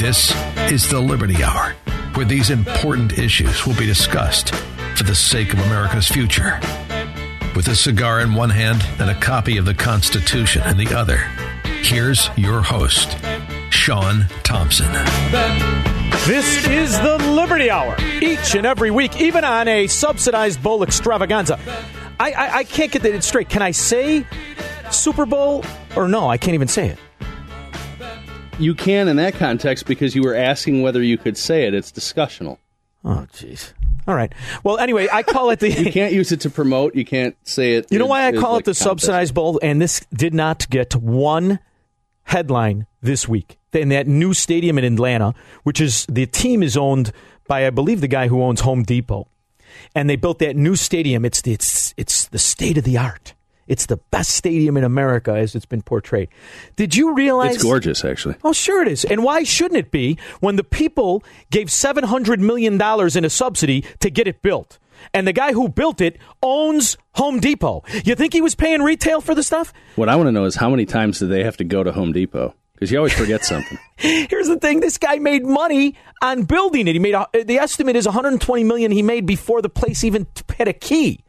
This is the Liberty Hour, where these important issues will be discussed for the sake of America's future. With a cigar in one hand and a copy of the Constitution in the other, here's your host, Sean Thompson. This is the Liberty Hour, each and every week, even on a subsidized bowl extravaganza. I, I, I can't get that straight. Can I say Super Bowl or no? I can't even say it. You can in that context because you were asking whether you could say it. It's discussional. Oh, jeez. All right. Well, anyway, I call it the. You can't use it to promote. You can't say it. You know why I call like it the contest. subsidized bowl? And this did not get one headline this week. In that new stadium in Atlanta, which is the team is owned by, I believe, the guy who owns Home Depot, and they built that new stadium. It's the, it's it's the state of the art. It's the best stadium in America as it's been portrayed. Did you realize It's gorgeous, actually. Oh, sure it is. And why shouldn't it be when the people gave $700 million in a subsidy to get it built? And the guy who built it owns Home Depot. You think he was paying retail for the stuff? What I want to know is how many times do they have to go to Home Depot? Because you always forget something. Here's the thing: this guy made money on building it. He made a, the estimate is 120 million he made before the place even had a key.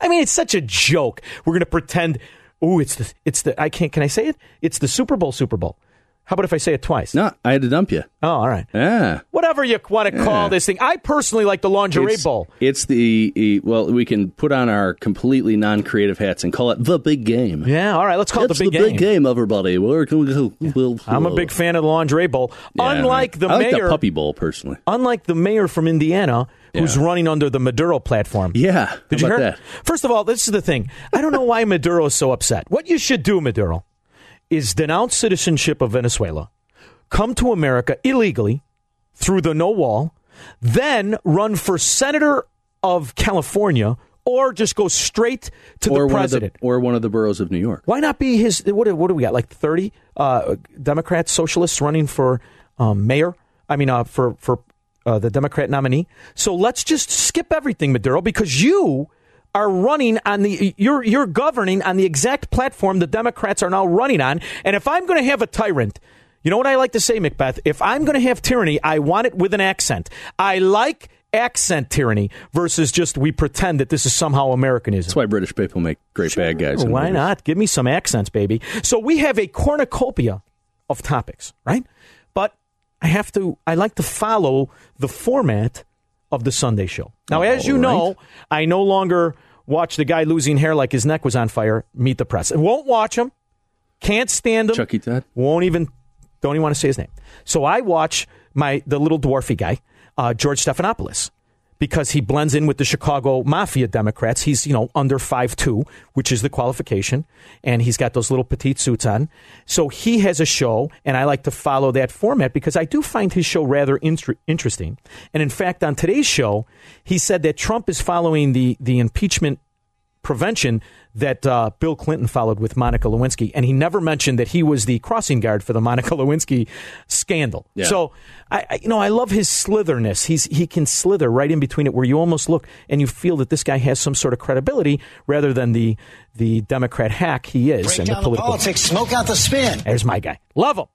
I mean, it's such a joke. We're going to pretend. Oh, it's the it's the I can't. Can I say it? It's the Super Bowl. Super Bowl. How about if I say it twice? no, I had to dump you. Oh, all right. Yeah. Whatever you want to call Yeah. this thing. I personally like the lingerie It's, bowl. it's the well, we can put on our completely non-creative hats and call it the big game. Yeah, all right. Let's call it's it the big the game. big game, everybody. We're, we'll, I'm a big fan of the lingerie bowl. Yeah, unlike the I like mayor, the puppy bowl personally. unlike the mayor from Indiana, who's Yeah. running under the Maduro platform. Yeah, Did you hear? that? First of all, this is the thing. I don't know why Maduro is so upset. What you should do, Maduro, is denounce citizenship of Venezuela, come to America illegally through the no wall, then run for senator of California, or just go straight to or the one the, president. or one of the boroughs of New York. Why not be his? What, what do we got? Like thirty uh, Democrats, socialists running for um, mayor. I mean, uh, for for uh, the Democrat nominee. So let's just skip everything, Maduro, because you are running on the you're you're governing on the exact platform the Democrats are now running on. And if I'm going to have a tyrant. You know what I like to say, Macbeth? If I'm going to have tyranny, I want it with an accent. I like accent tyranny versus just we pretend that this is somehow Americanism. That's why British people make great bad guys. Why movies. not? Give me some accents, baby. So we have a cornucopia of topics, right? I have to, I like to follow the format of the Sunday show. Now, as you All know. I no longer watch the guy losing hair like his neck was on fire, meet the press. I won't watch him. Can't stand him. Chucky Todd? Won't even, don't even want to say his name. So I watch my, the little dwarfy guy, uh, George Stephanopoulos because he blends in with the Chicago Mafia Democrats. He's, you know, under five two, which is the qualification, and he's got those little petite suits on. So he has a show, and I like to follow that format because I do find his show rather inter- interesting. And in fact, on today's show, he said that Trump is following the, the impeachment prevention that uh, Bill Clinton followed with Monica Lewinsky, and he never mentioned that he was the crossing guard for the Monica Lewinsky scandal. Yeah. So, I, I, you know, I love his slitherness. He's he can slither right in between it, where you almost look and you feel that this guy has some sort of credibility, rather than the the Democrat hack he is Break and the down the political. politics, smoke out the spin. There's my guy. Love him.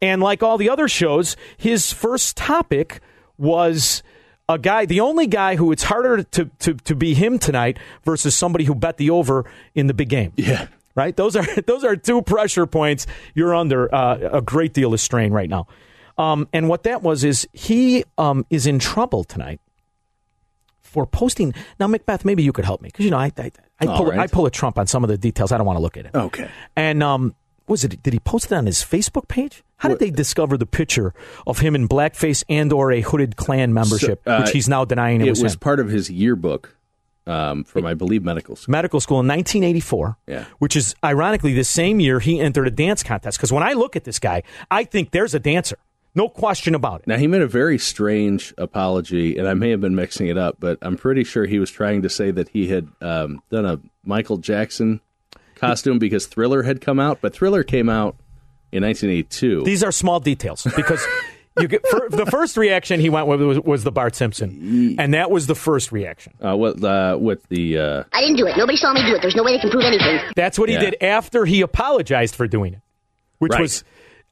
And like all the other shows, his first topic was a guy, the only guy who it's harder to, to, to be him tonight versus somebody who bet the over in the big game. Yeah. Right? Those are those are two pressure points you're under uh, a great deal of strain right now. Um, and what that was is he um, is in trouble tonight for posting. Now, Macbeth, maybe you could help me because you know I I, I pull right. I pull a Trump on some of the details. I don't want to look at it. Okay. And um, was it? Did he post it on his Facebook page? How did they discover the picture of him in blackface and or a hooded Klan membership, uh, which he's now denying it, It was, was part of his yearbook um, from, I believe, medical school. medical school in 1984. Yeah. Which is ironically the same year he entered a dance contest. Because when I look at this guy, I think there's a dancer. No question about it. Now, he made a very strange apology, and I may have been mixing it up, but I'm pretty sure he was trying to say that he had um, done a Michael Jackson costume because Thriller had come out, but Thriller came out in 1982. These are small details because you get fir- the first reaction he went with was, was the Bart Simpson, and that was the first reaction. uh, what, uh, with the. Uh, I didn't do it. Nobody saw me do it. There's no way they can prove anything. That's what he Yeah. did after he apologized for doing it, which Right. was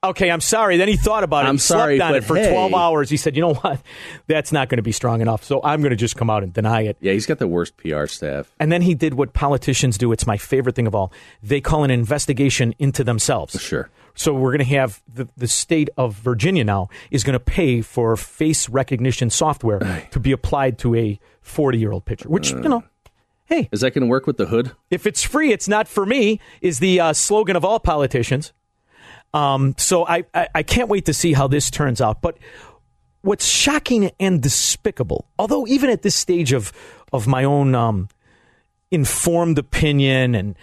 okay. I'm sorry. Then he thought about it. I'm slept sorry, on but it for hey. 12 hours. He said, "You know what? That's not going to be strong enough. So I'm going to just come out and deny it." yeah, he's got the worst PR staff. And then he did what politicians do. It's my favorite thing of all. They call an investigation into themselves. Sure. So we're going to have the, the state of Virginia now is going to pay for face recognition software to be applied to a 40 year old picture, which, you know, hey, Is that going to work with the hood? if it's free, it's not for me, is the uh, slogan of all politicians. Um, so I, I, I can't wait to see how this turns out. But what's shocking and despicable, although even at this stage of, of my own um, informed opinion and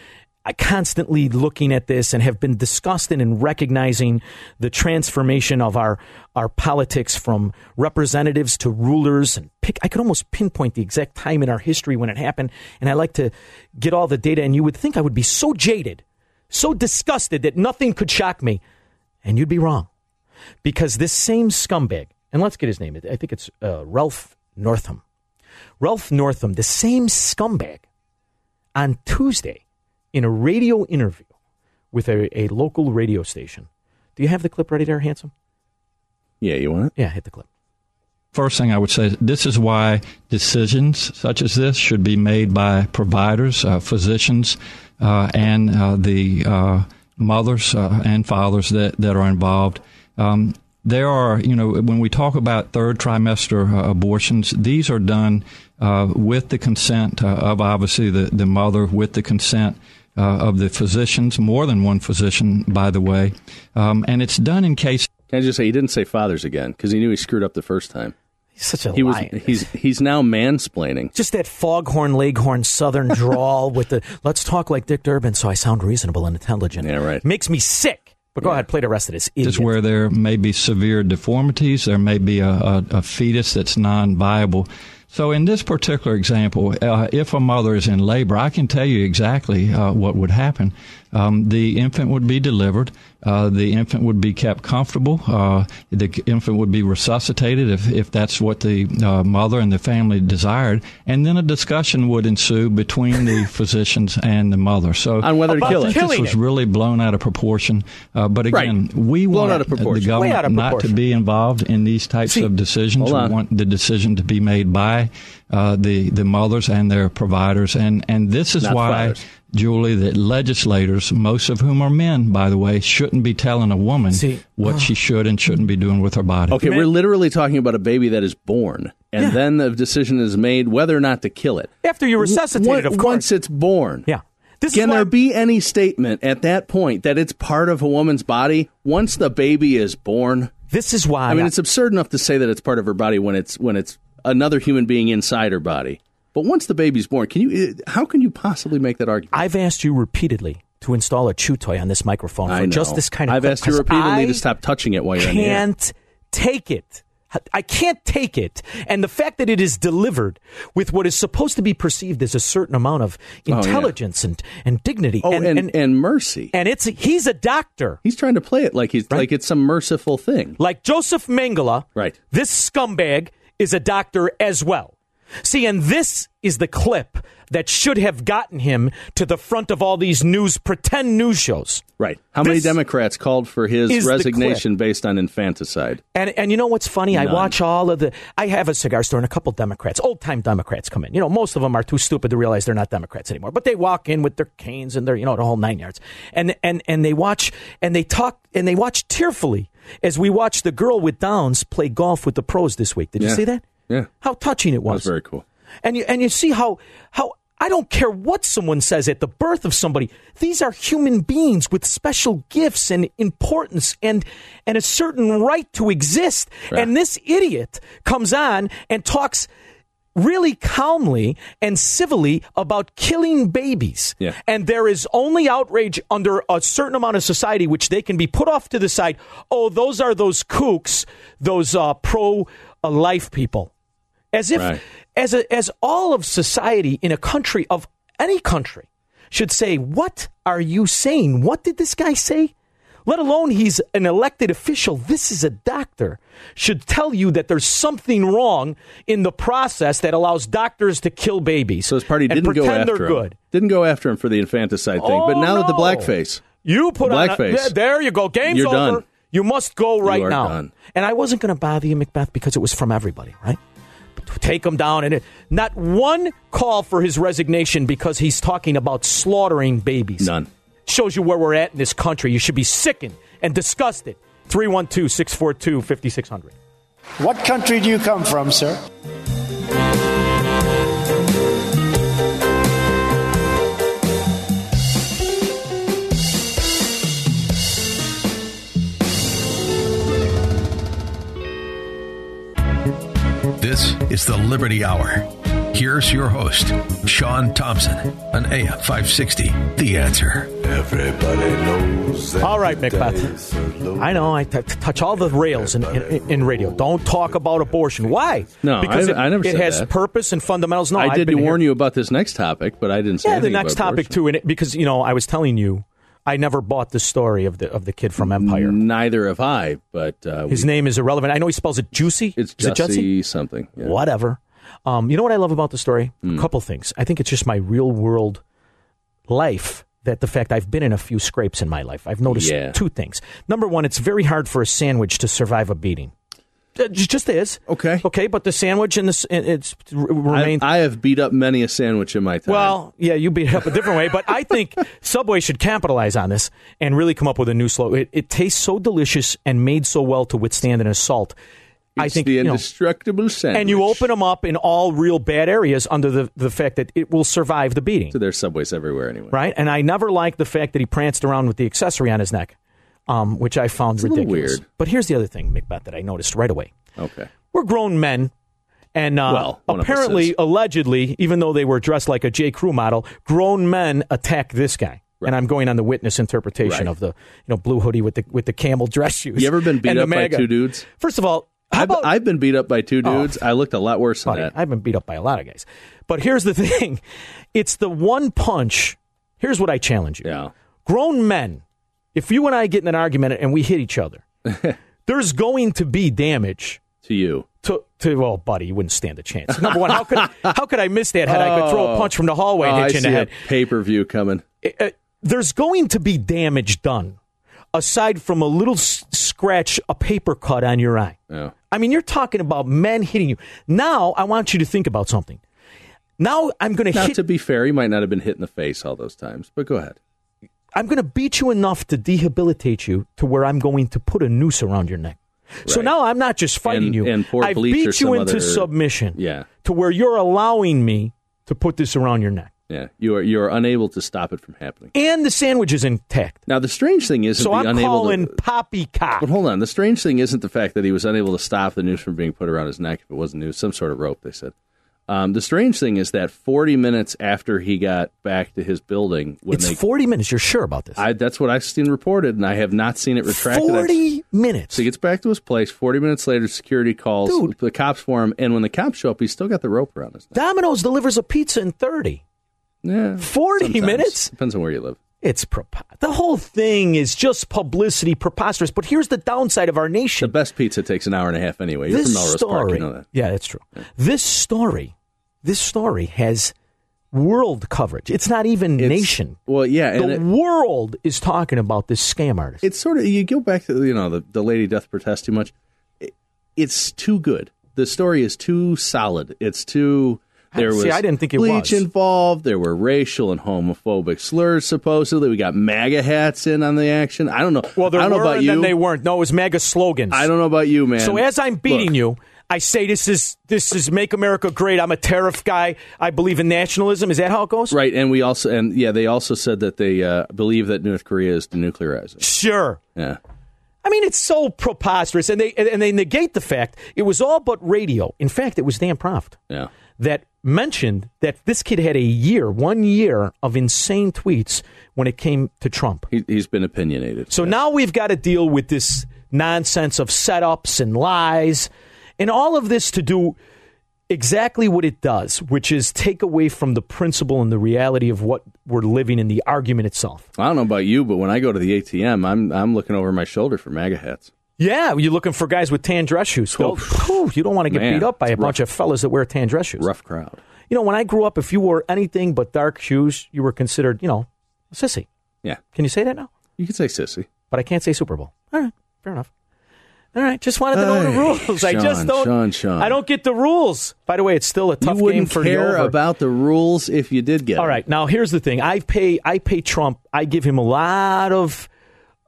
I constantly looking at this and have been disgusted and recognizing the transformation of our our politics from representatives to rulers and pick I could almost pinpoint the exact time in our history when it happened and I like to get all the data and you would think I would be so jaded, so disgusted that nothing could shock me and you'd be wrong. Because this same scumbag, and let's get his name. I think it's uh, Ralph Northam. Ralph Northam, the same scumbag, on Tuesday in a radio interview with a, a local radio station. Do you have the clip ready there, handsome? Yeah, you want it? Yeah, hit the clip. First thing I would say, this is why decisions such as this should be made by providers, uh, physicians, and uh, the uh, mothers uh, and fathers that, that are involved. Um, there are, you know, when we talk about third trimester uh, abortions, these are done uh, with the consent uh, of obviously the, the mother, with the consent uh, of the physicians, more than one physician, by the way. Um, and it's done in case Can I just say he didn't say fathers again because he knew he screwed up the first time. He's such a He was he's he's now mansplaining. just that foghorn leghorn southern drawl with the let's talk like Dick Durbin so I sound reasonable and intelligent. Yeah, right. Makes me sick. But go ahead, play the rest of this. is Idiot. where there may be severe deformities. There may be a, a, a fetus that's non-viable. So in this particular example, uh, if a mother is in labor, I can tell you exactly uh, what would happen. Um, the infant would be delivered. Uh, the infant would be kept comfortable. Uh, the infant would be resuscitated if, if that's what the uh, mother and the family desired. And then a discussion would ensue between the physicians and the mother. So On whether to kill it. this was really blown out of proportion. Uh, but again, Right. we Blown want out of proportion. the Way out of government not to be involved in these types See, of decisions. We want the decision to be made by uh, the the mothers and their providers, and and this is Not why. fathers. Julie, that legislators, most of whom are men, by the way, shouldn't be telling a woman See, what she should and shouldn't be doing with her body. Okay, Man- we're literally talking about a baby that is born, and Yeah. then the decision is made whether or not to kill it. After you resuscitate Once- it, of course. Once it's born. yeah. This Can is there be any statement at that point that it's part of a woman's body once the baby is born? This is why I mean, it's absurd enough to say that it's part of her body when it's when it's another human being inside her body. But once the baby's born, can you? Uh, how can you possibly make that argument? I've asked you repeatedly to install a chew toy on this microphone for I know. just this kind of I've clip, asked you repeatedly I to stop touching it while you're in the air. can't take it. I can't take it. And the fact that it is delivered with what is supposed to be perceived as a certain amount of oh, yeah. intelligence and, and dignity. Oh, and, and, and, mercy. and it's he's a doctor. He's trying to play it like he's like it's some merciful thing. Like Joseph Mengele, Right. this scumbag is a doctor as well. See, and this is the clip that should have gotten him to the front of all these news, pretend news shows. Right. How many Democrats called for his resignation based on infanticide? And and you know what's funny? I watch all of the. I have a cigar store, and a couple Democrats, old time Democrats, come in. You know, most of them are too stupid to realize they're not Democrats anymore. But they walk in with their canes and their, you know, the whole nine yards, and and and they watch and they talk and they watch tearfully as we watched the girl with Downs play golf with the pros this week. Did you see that? Yeah. How touching it That was was. very cool. And you and you see how how I don't care what someone says at the birth of somebody. These are human beings with special gifts and importance and and a certain right to exist. And this idiot comes on and talks really calmly and civilly about killing babies. Yeah. And there is only outrage under a certain amount of society, which they can be put off to the side. Oh, those are those kooks, those uh, pro life people. As if, Right. as, a, as all of society in a country of any country should say, What are you saying? What did this guy say? Let alone he's an elected official. This is a doctor. Should tell you that there's something wrong in the process that allows doctors to kill babies. So his party didn't go after him. good. Didn't go after him for the infanticide thing. Oh, but now that the blackface, You put The on a- blackface. There you go. Game's You're over. done. You must go right now. done. And I wasn't going to bother you, Macbeth, because it was from everybody, right? Take him down, and it, not one call for his resignation because he's talking about slaughtering babies. none. Shows you where we're at in this country. You should be sickened and disgusted. 312 642 5600. What country do you come from, sir? This is the Liberty Hour. Here's your host, Sean Thompson, on AM 560. The answer. Everybody knows. All right, Macbeth. I know I t- t- touch all the rails in, in, in radio. Don't talk about abortion. Why? No, because I- it, I never it said has that. purpose and fundamentals. No, I I've did been warn here. you about this next topic, but I didn't say Yeah, the next about topic abortion. too, and it, because you know I was telling you, I never bought the story of the of the kid from Empire. Neither have I, but uh, His we- name is irrelevant. I know he spells it juicy. it's is it Jesse something. yeah. Whatever. Um, you know what I love about the story? Hmm. A couple things. I think it's just my real world life that the fact I've been in a few scrapes in my life. I've noticed Yeah. two things. Number one, it's very hard for a sandwich to survive a beating. It just is. Okay. Okay, but the sandwich and the s- it's r- I, remained. I have beat up many a sandwich in my time. Well, yeah, you beat it up a different way, but I think Subway should capitalize on this and really come up with a new slogan. It, it tastes so delicious and made so well to withstand an assault. I think the you know, indestructible sandwich. and you open them up in all real bad areas under the, the fact that it will survive the beating, So there's subways everywhere anyway. right? And I never liked the fact that he pranced around with the accessory on his neck, um, which I found little ridiculous. weird. But here's the other thing, Macbeth, that I noticed right away. Okay. We're grown men. And uh, Well, one of us apparently, allegedly, even though they were dressed like a J. Crew model, grown men attack this guy. And I'm going on the witness interpretation Right. of the you know blue hoodie with the with the camel dress shoes. You ever been beat up by two dudes? First of all, I've, about I've been beat up by two dudes. I looked a lot worse than that. I've been beat up by a lot of guys. But here's the thing it's the one punch. Here's what I challenge you. Yeah. Grown men, if you and I get in an argument and we hit each other, there's going to be damage. to you. To, to well, buddy, you wouldn't stand a chance. Number one, how could how could I miss that head? I could throw a punch from the hallway and Oh, hit I you in the head. pay per view coming. Uh, there's going to be damage done, aside from a little s- scratch, a paper cut on your eye. Yeah. I mean, you're talking about men hitting you. Now, I want you to think about something. Now, I'm going to hit. to be fair, he might not have been hit in the face all those times, but go ahead. I'm going to beat you enough to dehabilitate you to where I'm going to put a noose around your neck. So now I'm not just fighting And- you. and I beat you into other- submission. Yeah. To where you're allowing me to put this around your neck. Yeah, you are you are unable to stop it from happening. And the sandwich is intact. Now the strange thing isn't So the I'm unable calling to. poppycock. But hold on, the strange thing isn't the fact that he was unable to stop the noose from being put around his neck. If it wasn't noose, some sort of rope, they said. Um, the strange thing is that 40 minutes after he got back to his building, when It's they, 40 minutes. You're sure about this? I, that's what I've seen reported, and I have not seen it retracted. I've- 40 minutes. So he gets back to his place. 40 minutes later, security calls Dude. the cops for him, and when the cops show up, he's still got the rope around his neck. Domino's delivers a pizza in 30. Yeah, 40 sometimes. minutes? Depends on where you live. It's prepo- the whole thing is just publicity, preposterous. But here's the downside of our nation. The best pizza takes an hour and a half anyway. You're this from Melrose story, Park, you know that. yeah, that's true. This story, this story has world coverage. It's not even It's- nation. Well, yeah, and The it- world is talking about this scam artist. it's sort of you go back to you know the, the lady death protest too much. It, it's too good. The story is too solid. It's too There was See, I didn't think it bleach was. involved. There were racial and homophobic slurs. Supposedly, we got MAGA hats in on the action. I don't know. Well, there I don't were know about and you. then they weren't. No, it was MAGA slogans. I don't know about you, man. So as I'm beating Look, you, I say this is this is make America great. I'm a tariff guy. I believe in nationalism. Is that how it goes? right, and we also and yeah, they also said that they uh, believe that North Korea is denuclearizing. Sure. Yeah, I mean, it's so preposterous, and they and they negate the fact it was all but radio. In fact, it was Dan Proft yeah. That mentioned that this kid had a year, one year of insane tweets when it came to Trump. He, he's been opinionated. So now we've got to deal with this nonsense of setups and lies and all of this to do exactly what it does, which is take away from the principle and the reality of what we're living in the argument itself. I don't know about you, but when I go to the ATM, I'm I'm looking over my shoulder for MAGA hats. Yeah, you're looking for guys with tan dress shoes. Well, whew, you don't want to get Man, beat up by a it's bunch of fellas that wear tan dress shoes. Rough crowd. You know, when I grew up, if you wore anything but dark shoes, you were considered, you know, a sissy. Yeah, Can you say that now? you could say sissy. But I can't say Super Bowl. All right, fair enough. All right, just wanted to know the rules. I just don't. Sean, Sean. I don't get the rules. By the way, it's still a tough you game for you. care the about the rules if you did get. All them. now here's the thing. I pay. I pay Trump. I give him a lot of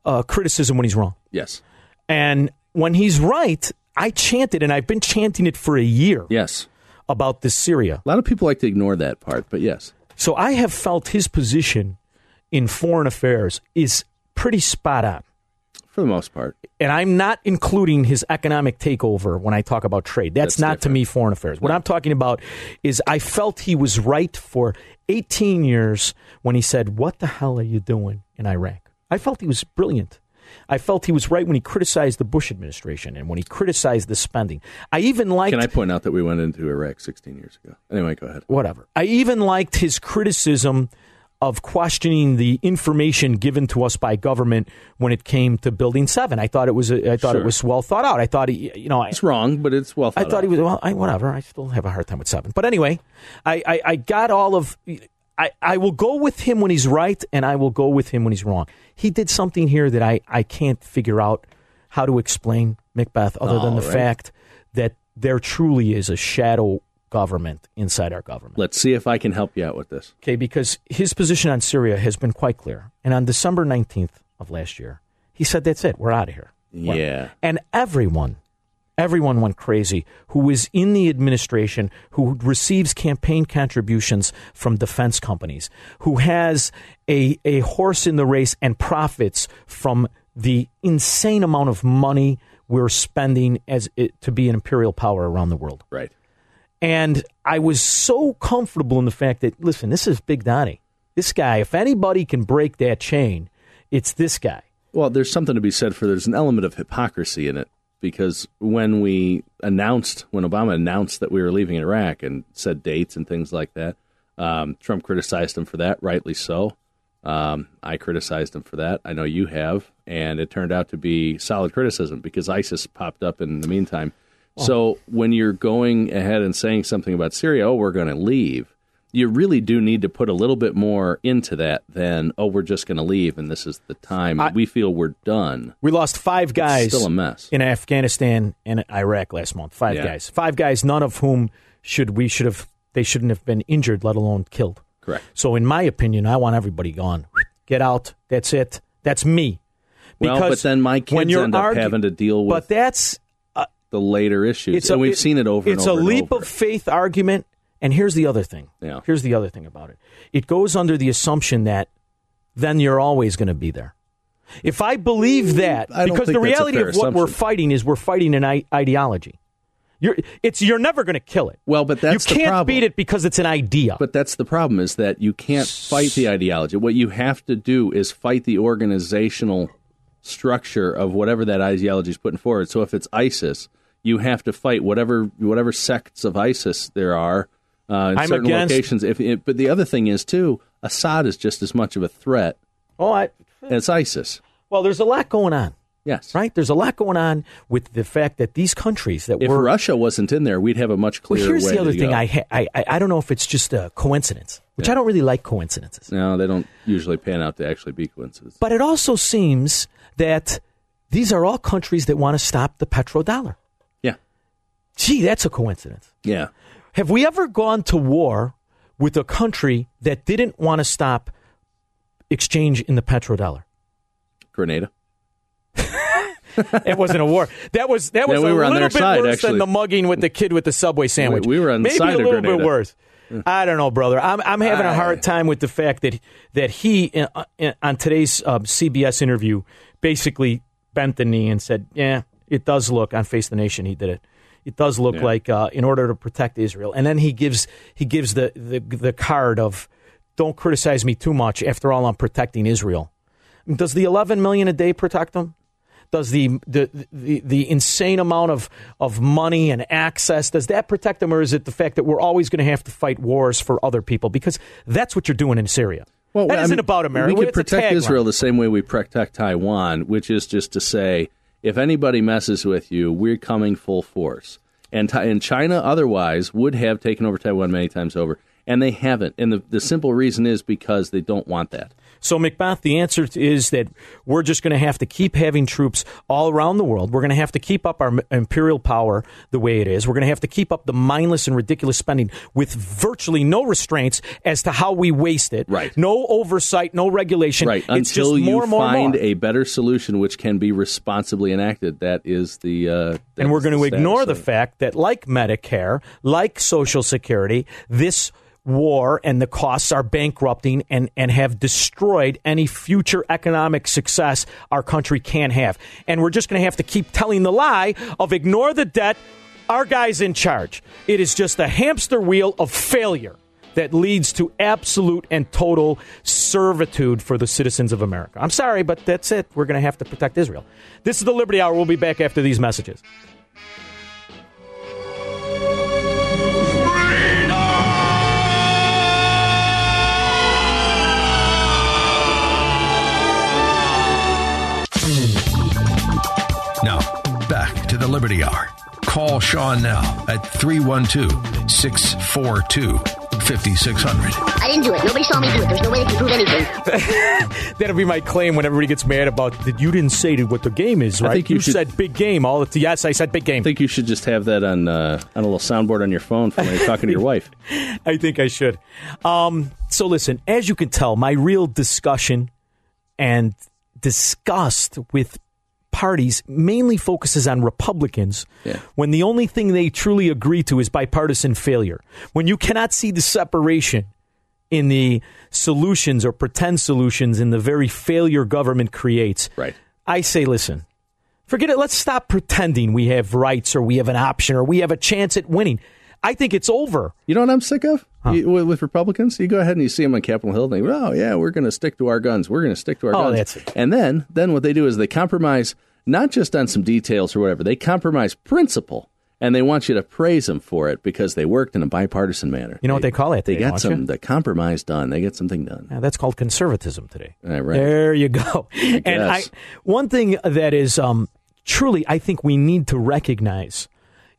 uh, criticism when he's wrong, Yes. And when he's right, I chant it, and I've been chanting it for a year Yes. about this Syria. A lot of people like to ignore that part, but yes. So I have felt his position in foreign affairs is pretty spot on. For the most part. And I'm not including his economic takeover when I talk about trade. That's, That's not to me foreign affairs. What I'm talking about is I felt he was right for 18 years when he said, What the hell are you doing in Iraq? I felt he was brilliant. I felt he was right when he criticized the Bush administration and when he criticized the spending. I even liked Can I point out that we went into Iraq 16 years ago? Anyway, go ahead. whatever. I even liked his criticism of questioning the information given to us by government when it came to Building Seven. I thought it was a, I thought it Sure. was well thought out. I thought he, you know, I, It's wrong, but it's well I thought thought he was well. I, whatever. I still have a hard time with seven, but anyway, I, I, I got all of. I, I will go with him when he's right, and I will go with him when he's wrong. He did something here that I, I can't figure out how to explain, Macbeth, other than oh, the right. fact that there truly is a shadow government inside our government. Let's see if I can help you out with this. Okay, because his position on Syria has been quite clear. And on December 19th of last year, he said, That's it, we're out of here. Yeah. And everyone, everyone went crazy who is in the administration, who receives campaign contributions from defense companies, who has a, a horse in the race and profits from the insane amount of money we're spending as it, to be an imperial power around the world. Right. And I was so comfortable in the fact that, listen, this is Big Donnie. This guy, if anybody can break that chain, it's this guy. Well, there's something to be said for there's an element of hypocrisy in it because when we announced, when Obama announced that we were leaving Iraq and said dates and things like that, um, Trump criticized him for that, rightly so. Um, I criticized him for that. I know you have, and it turned out to be solid criticism because ISIS popped up in the meantime. so when you're going ahead and saying something about Syria, oh, we're going to leave, you really do need to put a little bit more into that than, oh, we're just going to leave and this is the time. I- we feel we're done. We lost five guys still a mess. in Afghanistan and Iraq last month. Five Yeah. guys. Five guys, none of whom should we should have they shouldn't have been injured, let alone killed. Correct. So in my opinion, I want everybody gone. Get out. That's it. That's me. Well, but then my kids end up argu- having to deal with But that's uh, the later issues, and we've it- seen it over. It's and over a leap of faith argument. And here's the other thing. Yeah. Here's the other thing about it. It goes under the assumption that then you're always going to be there. If I believe that, Mm, I because the think that's a reality of what we're fighting is we're fighting an I- ideology. You're, it's you're never going to kill it. Well, but that's you can't beat it because it's an idea. But that's the problem is that you can't fight the ideology. What you have to do is fight the organizational structure of whatever that ideology is putting forward. So if it's ISIS, you have to fight whatever whatever sects of ISIS there are uh, in I'm certain against- locations. If but the other thing is too, Assad is just as much of a threat oh, I, as ISIS. well, there's a lot going on, Yes, right? There's a lot going on with the fact that these countries that If were Russia wasn't in there, we'd have a much clearer Well, here's the other thing. go. I, ha- I I I don't know if it's just a coincidence, which Yeah. I don't really like coincidences. no, they don't usually pan out to actually be coincidences. But it also seems that these are all countries that want to stop the petrodollar. Yeah, Gee, that's a coincidence. yeah. Have we ever gone to war with a country that didn't want to stop exchange in the petrodollar? Grenada. it wasn't a war. That was that was Yeah, we a little bit side, worse actually. than the mugging with the kid with the subway sandwich. we were on the Maybe side a little bit worse. I don't know, brother. I'm I'm having a hard time with the fact that that he uh, uh, on today's uh, CBS interview basically bent the knee and said, "Yeah, it does look on Face the Nation he did it. It does look Yeah. like uh, in order to protect Israel." And then he gives he gives the, the the card of, "Don't criticize me too much. After all, I'm protecting Israel." Does the 11 million a day protect them? Does the the, the the insane amount of, of money and access does that protect them, or is it the fact that we're always going to have to fight wars for other people? Because that's what you're doing in Syria. that I isn't mean, about America. We could protect. Israel the same way we protect Taiwan, which is just to say, if anybody messes with you, we're coming full force. And, and China, otherwise, would have taken over Taiwan many times over, and they haven't. And the, the simple reason is because they don't want that. So, Macbeth, the answer is that we're just going to have to keep having troops all around the world. We're going to have to keep up our imperial power the way it is. We're going to have to keep up the mindless and ridiculous spending with virtually no restraints as to how we waste it. Right. No oversight, no regulation. Right. It's Until you more, more, find more. a better solution which can be responsibly enacted. That is the. Uh, and we're going to ignore the fact that, like Medicare, like Social Security, this war and the costs are bankrupting and, and have destroyed any future economic success our country can have. And we're just going to have to keep telling the lie of ignore the debt, our guy's in charge. It is just a hamster wheel of failure that leads to absolute and total servitude for the citizens of America. I'm sorry, but that's it. We're going to have to protect Israel. This is the Liberty Hour. We'll be back after these messages. Liberty Hour. Call Sean now at 312 642 5600. I didn't do it. Nobody saw me do it. There's no way they can prove anything. That'll be my claim when everybody gets mad about that. You didn't say what the game is, I right? think you should- said big game. All the yes, I said big game. I think you should just have that on uh, on a little soundboard on your phone for when you're talking to your wife. I think I should. Um, so listen, as you can tell, my real discussion and disgust with parties mainly focuses on Republicans Yeah. when the only thing they truly agree to is bipartisan failure. When you cannot see the separation in the solutions or pretend solutions in the very failure government creates. Right. I say, listen, forget it. Let's stop pretending we have rights or we have an option or we have a chance at winning. I think it's over. You know what I'm sick of You- with, with Republicans? You go ahead and you see them on Capitol Hill, and they go, "Oh yeah, we're going to stick to our guns. We're going to stick to our Oh, guns." that's it. And then, then what they do is they compromise not just on some details or whatever. They compromise principle, and they want you to praise them for it because they worked in a bipartisan manner. You know what they call it They today, got some you? the compromise done. They get something done. Yeah, that's called conservatism today. Yeah, right. There you go. And I, one thing that is um, truly, I think we need to recognize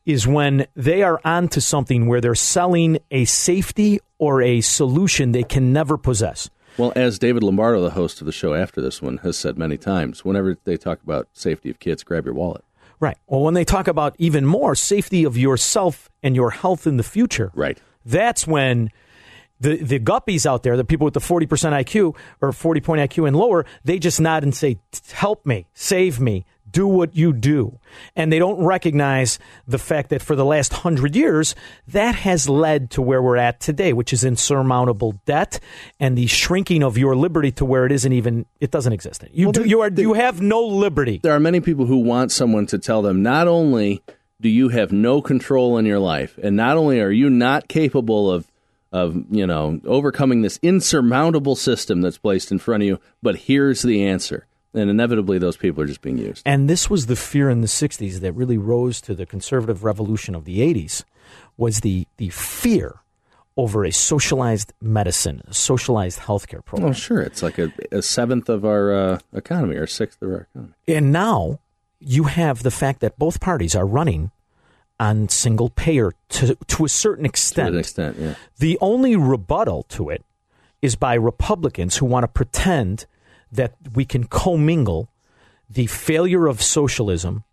is when they are onto something where they're selling a safety or a solution they can never possess. Well, as David Lombardo, the host of the show after this one, has said many times, whenever they talk about safety of kids, grab your wallet. Right. Well, when they talk about even more safety of yourself and your health in the future, Right. that's when the the guppies out there, the people with the forty percent IQ or forty point IQ and lower, they just nod and say, "Help me, save me." Do what you do. And they don't recognize the fact that for the last hundred years, that has led to where we're at today, which is insurmountable debt and the shrinking of your liberty to where it isn't even, it doesn't exist. You, do, you, are, you have no liberty. There are many people who want someone to tell them not only do you have no control in your life, and not only are you not capable of of you know overcoming this insurmountable system that's placed in front of you, but here's the answer. And inevitably, those people are just being used. And this was the fear in the 60s that really rose to the conservative revolution of the 80s was the, the fear over a socialized medicine, a socialized healthcare program. Oh, sure, it's like a, a seventh of our uh, economy, or a sixth of our economy. And now you have the fact that both parties are running on single payer to, to a certain To extent. an extent, yeah. The only rebuttal to it is by Republicans who want to pretend that we can commingle the failure of socialism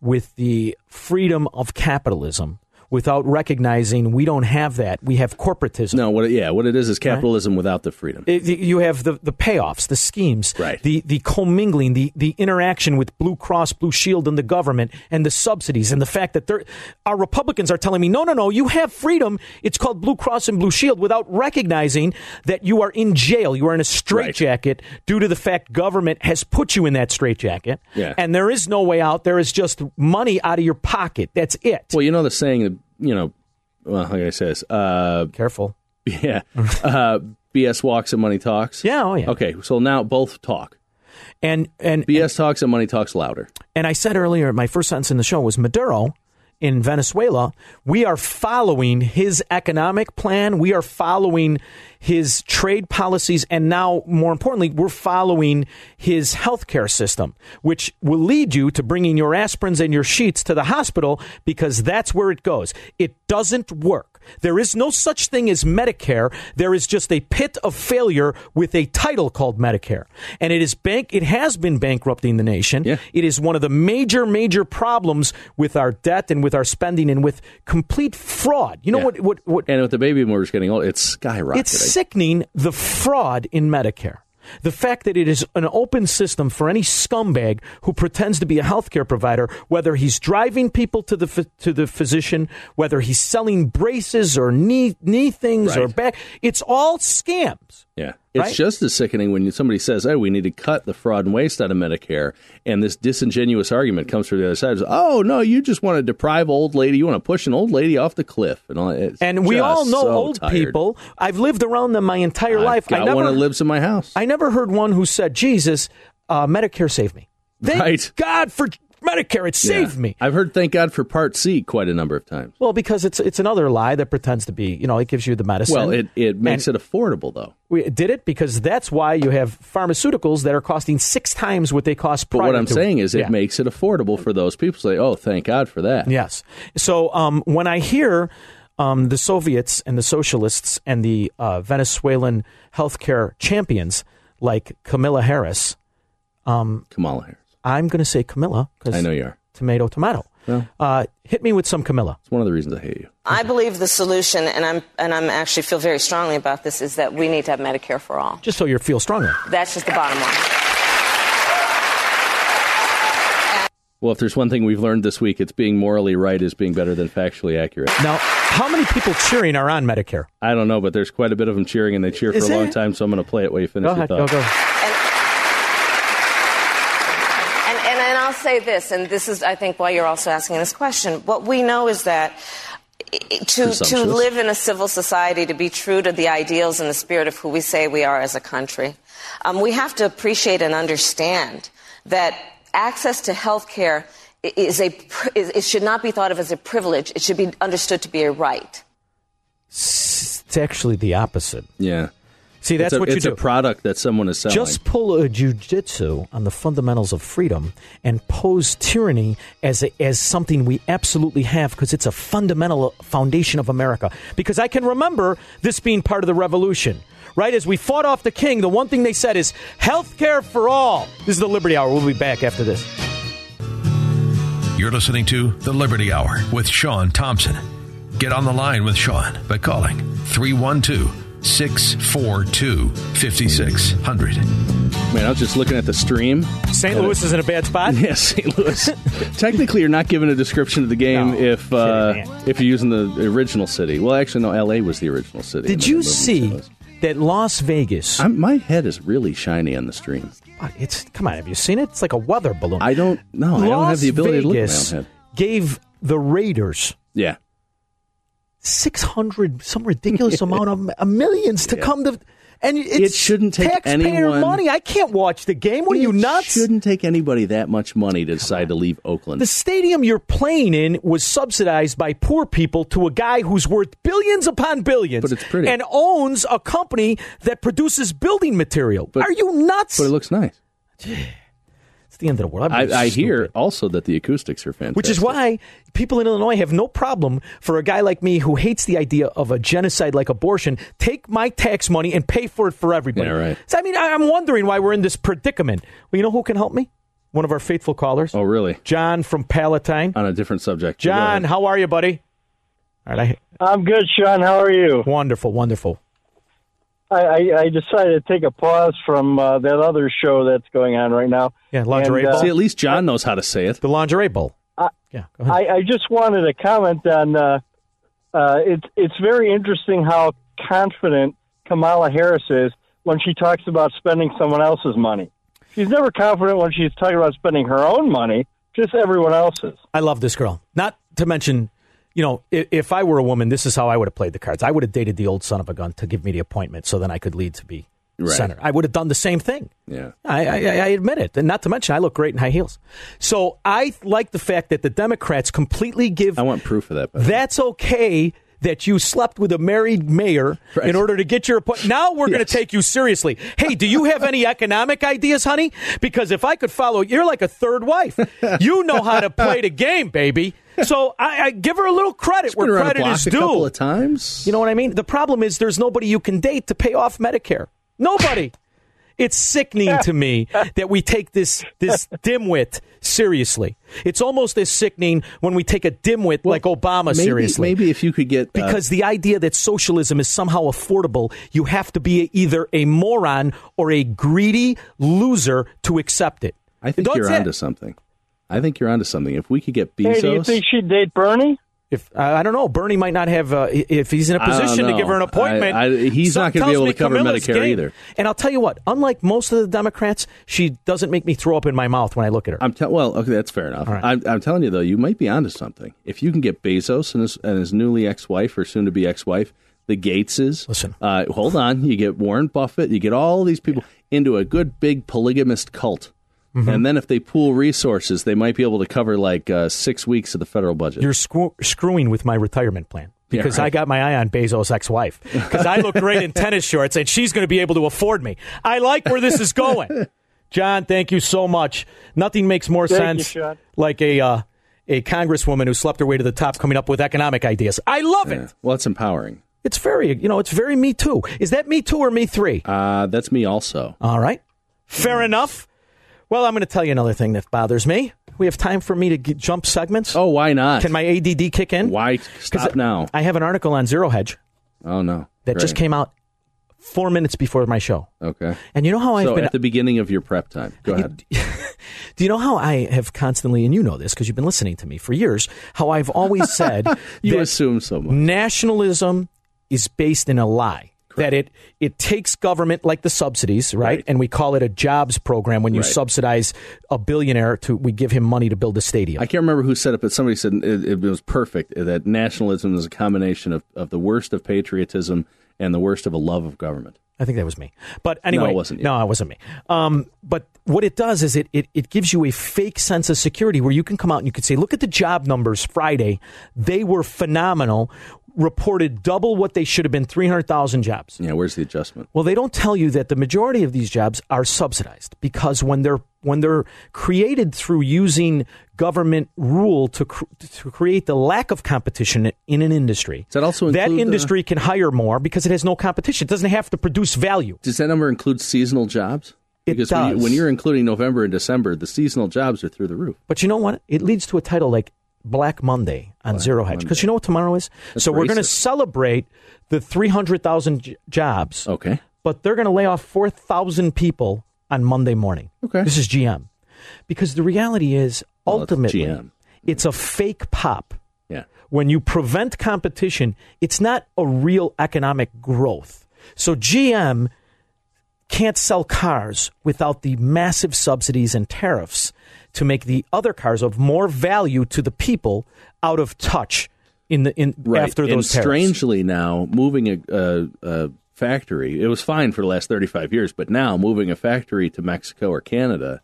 with the freedom of capitalism without recognizing we don't have that. We have corporatism. No, what? Yeah, what it is is capitalism without the freedom. It- you have the, the payoffs, the schemes, Right. the, the commingling, the, the interaction with Blue Cross, Blue Shield, and the government, and the subsidies, and the fact that our Republicans are telling me, no, no, no, you have freedom. It's called Blue Cross and Blue Shield without recognizing that you are in jail. You are in a straitjacket due to the fact government has put you in that straitjacket. Yeah. And there is no way out. There is just money out of your pocket. That's it. Well, you know the saying that you know, well, like I says, uh, Careful. yeah, uh, BS walks and money talks. Yeah, oh yeah. Okay, so now both talk. And and BS talks and money talks louder. And I said earlier, my first sentence in the show was Maduro in Venezuela. We are following his economic plan. We are following his trade policies. And now, more importantly, we're following his healthcare system, which will lead you to bringing your aspirins and your sheets to the hospital because that's where it goes. It doesn't work. There is no such thing as Medicare. There is just a pit of failure with a title called Medicare. And it is bank it has been bankrupting the nation. Yeah. It is one of the major, major problems with our debt and with our spending and with complete fraud. You know Yeah. what what what And with the baby boomers getting old, it's skyrocketing. it's sickening the fraud in Medicare. The fact that it is an open system for any scumbag who pretends to be a healthcare provider, whether he's driving people to the to the physician, whether he's selling braces or knee knee things or back, it's all scams. Yeah. It's Right? just as sickening when somebody says, "Oh, we need to cut the fraud and waste out of Medicare," and this disingenuous argument comes from the other side. It's, oh no, you just want to deprive old lady, you want to push an old lady off the cliff, and all. And we all know so old tired. people. I've lived around them my entire I've life. I never one that lives in my house. I never heard one who said, "Jesus, uh, Medicare saved me." Thank Right. God for Medicare, it saved Yeah. me. I've heard "Thank God for Part C" quite a number of times. Well, because it's it's another lie that pretends to be, you know, it gives you the medicine. Well, it it makes And it affordable though. We did it because that's why you have pharmaceuticals that are costing six times what they cost. But what I'm to- saying is, it Yeah. makes it affordable for those people. Say, "Oh, thank God for that." Yes. So um, when I hear um, the Soviets and the socialists and the uh, Venezuelan healthcare champions like Camilla Harris, Um, Kamala Harris. I'm going to say Camilla because I know you are. tomato, tomato. Well. Uh, hit me with some Camilla. It's one of the reasons I hate you. I believe the solution, and I'm and I'm actually feel very strongly about this, is that we need to have Medicare for all. Just so you feel stronger. That's just the bottom line. Well, if there's one thing we've learned this week, it's being morally right is being better than factually accurate. Now, how many people cheering are on Medicare? I don't know, but there's quite a bit of them cheering, and they cheer Is for a long there? time. So I'm going to play it while you finish Go your ahead. Go, go. And, and, and I'll say this, and this is, I think, why you're also asking this question. What we know is that i- i- to, to live in a civil society, to be true to the ideals and the spirit of who we say we are as a country, um, we have to appreciate and understand that access to health care is a, is, it should not be thought of as a privilege. It should be understood to be a right. It's actually the opposite. Yeah. See, that's it's a, what you it's do. a product that someone is selling. Just pull a jujitsu on the fundamentals of freedom and pose tyranny as a, as something we absolutely have because it's a fundamental foundation of America. Because I can remember this being part of the revolution. Right as we fought off the king, the one thing they said is health care for all. This is the Liberty Hour. We'll be back after this. You're listening to The Liberty Hour with Sean Thompson. Get on the line with Sean by calling 312 642 5600. Man, I was just looking at the stream. St. Louis it- is in a bad spot. Yes, St. Louis. Technically, you're not given a description of the game No, if uh, if you're using the original city. Well, actually, no. L.A. was the original city. Did you they moved to St. see that Las Vegas? I'm, my head is really shiny on the stream. It's come on. Have you seen it? It's like a weather balloon. I don't. No, I don't have the ability Vegas to look at my own head. Gave the Raiders Yeah. Six hundred, some ridiculous amount of uh, millions to come to, and it's It shouldn't take taxpayer anyone- money. I can't watch the game. What are you nuts? It nuts? Shouldn't take anybody that much money to decide to leave Oakland. The stadium you're playing in was subsidized by poor people to a guy who's worth billions upon billions, But it's pretty. and owns a company that produces building material. But- are you nuts? but it looks nice. It's the end of the world. I'm I, I hear also that the acoustics are fantastic. Which is why people in Illinois have no problem for a guy like me who hates the idea of a genocide like abortion take my tax money and pay for it for everybody. Yeah, right. So, I mean, I- I'm wondering why we're in this predicament. Well, you know who can help me? One of our faithful callers, Oh, really? John from Palatine. On a different subject. John, how are you, buddy? All right, I'm good, Sean. How are you? Wonderful, wonderful. I, I, I decided to take a pause from uh, that other show that's going on right now. Yeah, lingerie And, uh. See, at least John knows how to say it. The lingerie bowl. I, yeah, go ahead. I, I just wanted to comment on. Uh, uh, it's it's very interesting how confident Kamala Harris is when she talks about spending someone else's money. She's never confident when she's talking about spending her own money, just everyone else's. I love this girl. Not to mention, you know, if, if I were a woman, this is how I would have played the cards. I would have dated the old son of a gun to give me the appointment, so then I could lead to be Right. senator. I would have done the same thing. Yeah. I, I, I admit it. And not to mention, I look great in high heels. So I like the fact that the Democrats completely give. I want proof of that. That's okay that you slept with a married mayor Right. in order to get your appointment. Now we're going to take you seriously. Hey, do you have any economic ideas, honey? Because if I could follow, you're like a third wife. You know how to play the game, baby. So I, I give her a little credit She's where credit is a due. couple of times. You know what I mean? The problem is there's nobody you can date to pay off Medicare. Nobody. It's sickening to me that we take this this dimwit seriously. It's almost as sickening when we take a dimwit like Obama maybe, seriously. Maybe if you could get uh, Because the idea that socialism is somehow affordable, you have to be either a moron or a greedy loser to accept it. I think That's you're it. onto something. I think you're onto something. If we could get Hey, do you Bezos, think she'd date Bernie? If uh, I don't know, Bernie might not have. Uh, if he's in a position to give her an appointment, I- I- he's not gonna be able to cover Kamala's Medicare game. either. And I'll tell you what, unlike most of the Democrats, she doesn't make me throw up in my mouth when I look at her. I'm tell well, okay, that's fair enough. All right. I'm, I'm telling you though, you might be onto something. If you can get Bezos and his, and his newly ex-wife or soon-to-be ex-wife, the Gateses. Listen. uh, hold on. You get Warren Buffett. You get all these people into a good big polygamist cult. Mm-hmm. And then if they pool resources, they might be able to cover like uh, six weeks of the federal budget. You're screw- screwing with my retirement plan Yeah, because right. I got my eye on Bezos' ex-wife because I look great in tennis shorts and she's going to be able to afford me. I like where this is going. John, thank you so much. Nothing makes more Thank sense Sean. like a uh, a congresswoman who slept her way to the top coming up with economic ideas. I love Yeah. it. Well, it's empowering. It's very, you know, it's very me too. Is that me too or me three? Uh, that's me also. All right. Fair enough. Well, I'm going to tell you another thing that bothers me. We have time for me to g- jump segments. Oh, why not? Can my ADD kick in? Why stop now? I have an article on Zero Hedge Oh no, that just came out four minutes before my show. Okay. And you know how I've so been. at the beginning of your prep time, go ahead. do you know how I have constantly, and you know this because you've been listening to me for years, how I've always said You assume so much. nationalism is based in a lie. That it it takes government like the subsidies, right? Right. And we call it a jobs program when you Right. subsidize a billionaire to we give him money to build a stadium. I can't remember who said it, but somebody said it, it was perfect that nationalism is a combination of, of the worst of patriotism and the worst of a love of government. I think that was me. But anyway, no, it wasn't you. No, it wasn't me. Um, but what it does is it, it it gives you a fake sense of security where you can come out and you can say, look at the job numbers Friday. They were phenomenal. Reported double what they should have been, three hundred thousand jobs. Yeah, where's the adjustment? Well, they don't tell you that the majority of these jobs are subsidized because when they're when they're created through using government rule to cr- to create the lack of competition in an industry, Does that also that uh, industry can hire more because it has no competition. It doesn't have to produce value. Does that number include seasonal jobs? It because When, you, does. when you're including November and December, the seasonal jobs are through the roof. But you know what? It leads to a title like Black Monday on Zero Hedge because you know what tomorrow is. That's so we're going to celebrate the three hundred thousand j- jobs. Okay. but they're going to lay off 4,000 people on Monday morning. Okay. This is GM. Because the reality is, Well, ultimately, GM. it's a fake pop. Yeah. When you prevent competition, it's not a real economic growth. So GM can't sell cars without the massive subsidies and tariffs to make the other cars of more value to the people out of touch in the in Right. after and those tariffs. strangely now, moving a, a, a factory, it was fine for the last 35 years, but now moving a factory to Mexico or Canada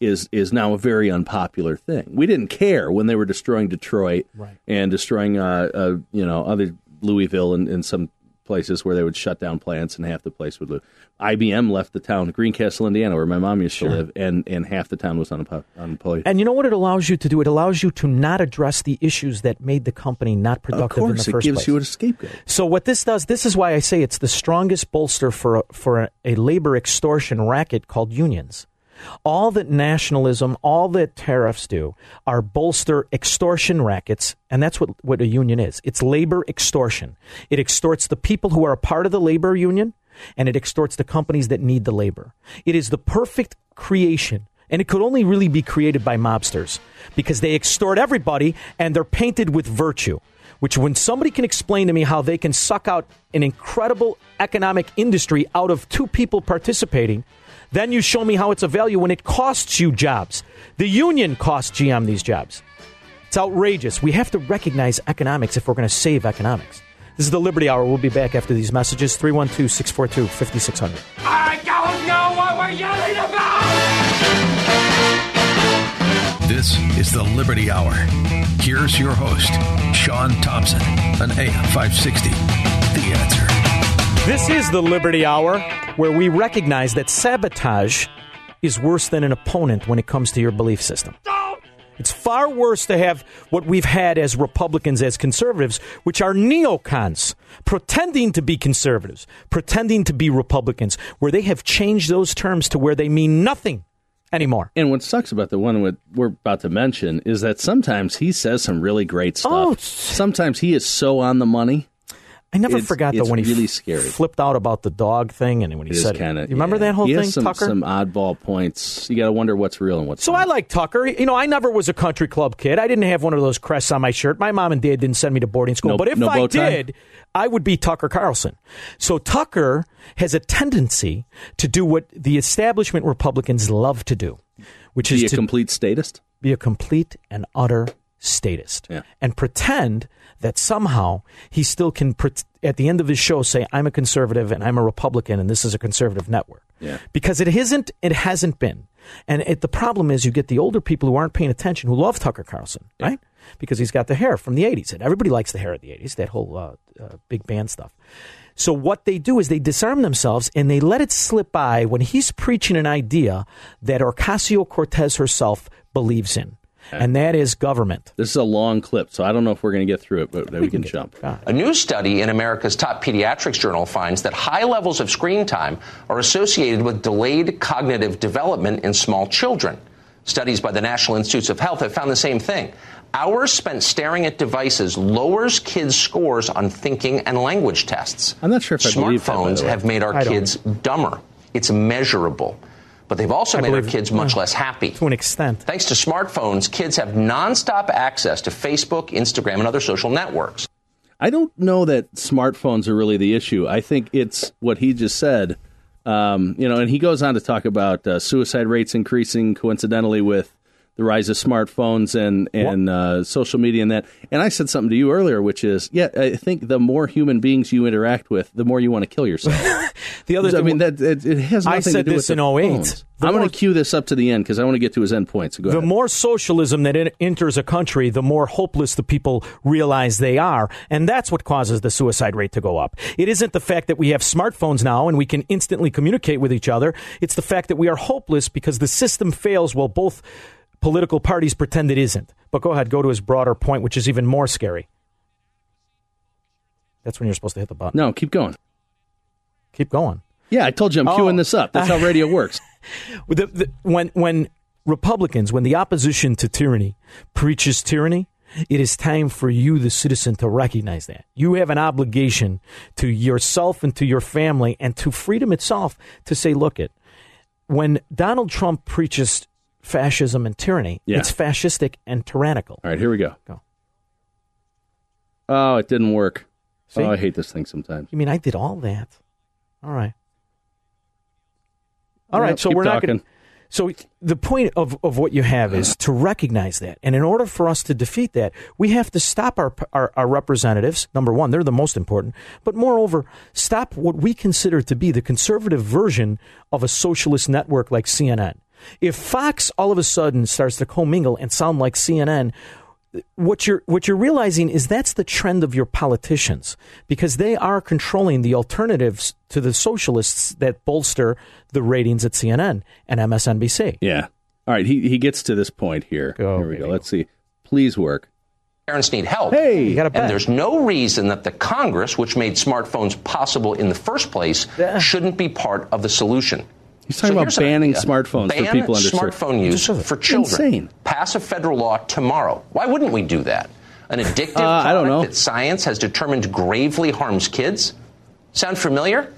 is is now a very unpopular thing. We didn't care when they were destroying Detroit Right. and destroying, uh, uh, you know, other Louisville and, and some places where they would shut down plants and half the place would lose. IBM left the town, Greencastle, Indiana, where my mom used to live, and, and half the town was unemployed. unemployed. And you know what it allows you to do? It allows you to not address the issues that made the company not of productive in the course, it first gives place. you a scapegoat. so what this does, this is why I say it's the strongest bolster for a, for a, a labor extortion racket called unions. All that nationalism, all that tariffs do are bolster extortion rackets, and that's what, what a union is. It's labor extortion. It extorts the people who are a part of the labor union, and it extorts the companies that need the labor. It is the perfect creation and it could only really be created by mobsters because they extort everybody and they're painted with virtue. Which, when somebody can explain to me how they can suck out an incredible economic industry out of two people participating, then you show me how it's a value when it costs you jobs. The union costs GM these jobs. It's outrageous. We have to recognize economics if we're going to save economics. This is the Liberty Hour. We'll be back after these messages 312 642 5600. I don't know what we're yelling about! This is the Liberty Hour. Here's your host, Sean Thompson, an AM 560. This is the Liberty Hour, where we recognize that sabotage is worse than an opponent when it comes to your belief system. It's far worse to have what we've had as Republicans, as conservatives, which are neocons, pretending to be conservatives, pretending to be Republicans, where they have changed those terms to where they mean nothing anymore. And what sucks about the one with, we're about to mention is that sometimes he says some really great stuff. Oh, sometimes he is so on the money. I never It's- forgot that when he really scary. flipped out about the dog thing, and when he It said, kinda- "You remember yeah. that whole he has thing, some, Tucker?" Some oddball points. You got to wonder what's real and what's So I like Tucker. You know, I never was a country club kid. I didn't have one of those crests on my shirt. My mom and dad didn't send me to boarding school. No- but if no I did, I would be Tucker Carlson. So Tucker has a tendency to do what the establishment Republicans love to do, which Be is a to complete statist. be a complete and utter statist Yeah. and pretend that somehow he still can, at the end of his show, say, I'm a conservative and I'm a Republican and this is a conservative network. Yeah. Because it isn't, it hasn't been. And it, the problem is you get the older people who aren't paying attention who love Tucker Carlson, right? Because he's got the hair from the 80s. And everybody likes the hair of the 80s, that whole uh, uh, big band stuff. So what they do is they disarm themselves and they let it slip by when he's preaching an idea that Ocasio Cortez herself believes in, and that is government. This is a long clip, so I don't know if we're going to get through it, but we, can, jump. A new study in America's top pediatrics journal finds that high levels of screen time are associated with delayed cognitive development in small children. Studies by the National Institutes of Health have found the same thing. Hours spent staring at devices lowers kids' scores on thinking and language tests. I'm not sure if I believe that, by Smartphones the way. have made our kids dumber. It's measurable. But they've also I made our kids much yeah. less happy. To an extent. Thanks to smartphones, kids have nonstop access to Facebook, Instagram, and other social networks. I don't know that smartphones are really the issue. I think it's what he just said. Um, you know, and he goes on to talk about uh, suicide rates increasing coincidentally with the rise of smartphones and and uh, social media and that. And I said something to you earlier, which is, yeah, I think the more human beings you interact with, the more you want to kill yourself. The other I mean, that it, it has I nothing said to do this with in the 08. The I'm going to cue this up to the end because I want to get to his end point. So go the ahead. more socialism that en- enters a country, the more hopeless the people realize they are. And that's what causes the suicide rate to go up. It isn't the fact that we have smartphones now and we can instantly communicate with each other. It's the fact that we are hopeless because the system fails while both political parties pretend it isn't. But go ahead, go to his broader point, which is even more scary. That's when you're supposed to hit the button. no, keep going. Keep going. Yeah, I told you I'm Oh. queuing this up. That's how radio works. The, the, when when Republicans, when the opposition to tyranny preaches tyranny, it is time for you, the citizen, to recognize that you have an obligation to yourself and to your family and to freedom itself to say, look, it when Donald Trump preaches fascism and tyranny, Yeah. it's fascistic and tyrannical. All right, here we go. Go. Oh, it didn't work. See? Oh, I hate this thing sometimes. You mean I did all that? All right. All right, so we're not going. So the point of, of what you have is to recognize that, and in order for us to defeat that, we have to stop our, our our representatives. Number one, they're the most important, but moreover, stop what we consider to be the conservative version of a socialist network like CNN. If Fox all of a sudden starts to commingle and sound like CNN, what you're what you're realizing is that's the trend of your politicians because they are controlling the alternatives to the socialists that bolster the ratings at CNN and MSNBC. Yeah. All right. He he gets to this point here. Go, here we go. Let's see. Please work. Parents need help. Hey, You got a. And there's no reason that the Congress, which made smartphones possible in the first place, shouldn't be part of the solution. He's talking So about banning idea. smartphones Ban for people under smartphone use for children. Insane. Pass a federal law tomorrow. Why wouldn't we do that? An addictive Uh, I product don't know. that science has determined gravely harms kids. Sound familiar?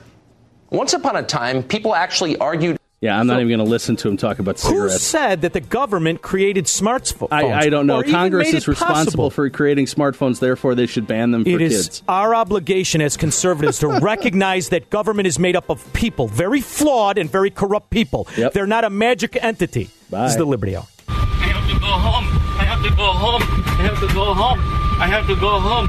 Once upon a time, people actually argued. Yeah, I'm not even going to listen to him talk about cigarettes. Who cigarettes. said that the government created smartphones? I, I don't know. Congress is it possible? responsible for creating smartphones, therefore they should ban them for It is kids. our obligation as conservatives to recognize that government is made up of people, very flawed and very corrupt people. Yep. They're not a magic entity. Bye. This is the Liberty Hour. I have to go home. I have to go home. I have to go home. I have to go home.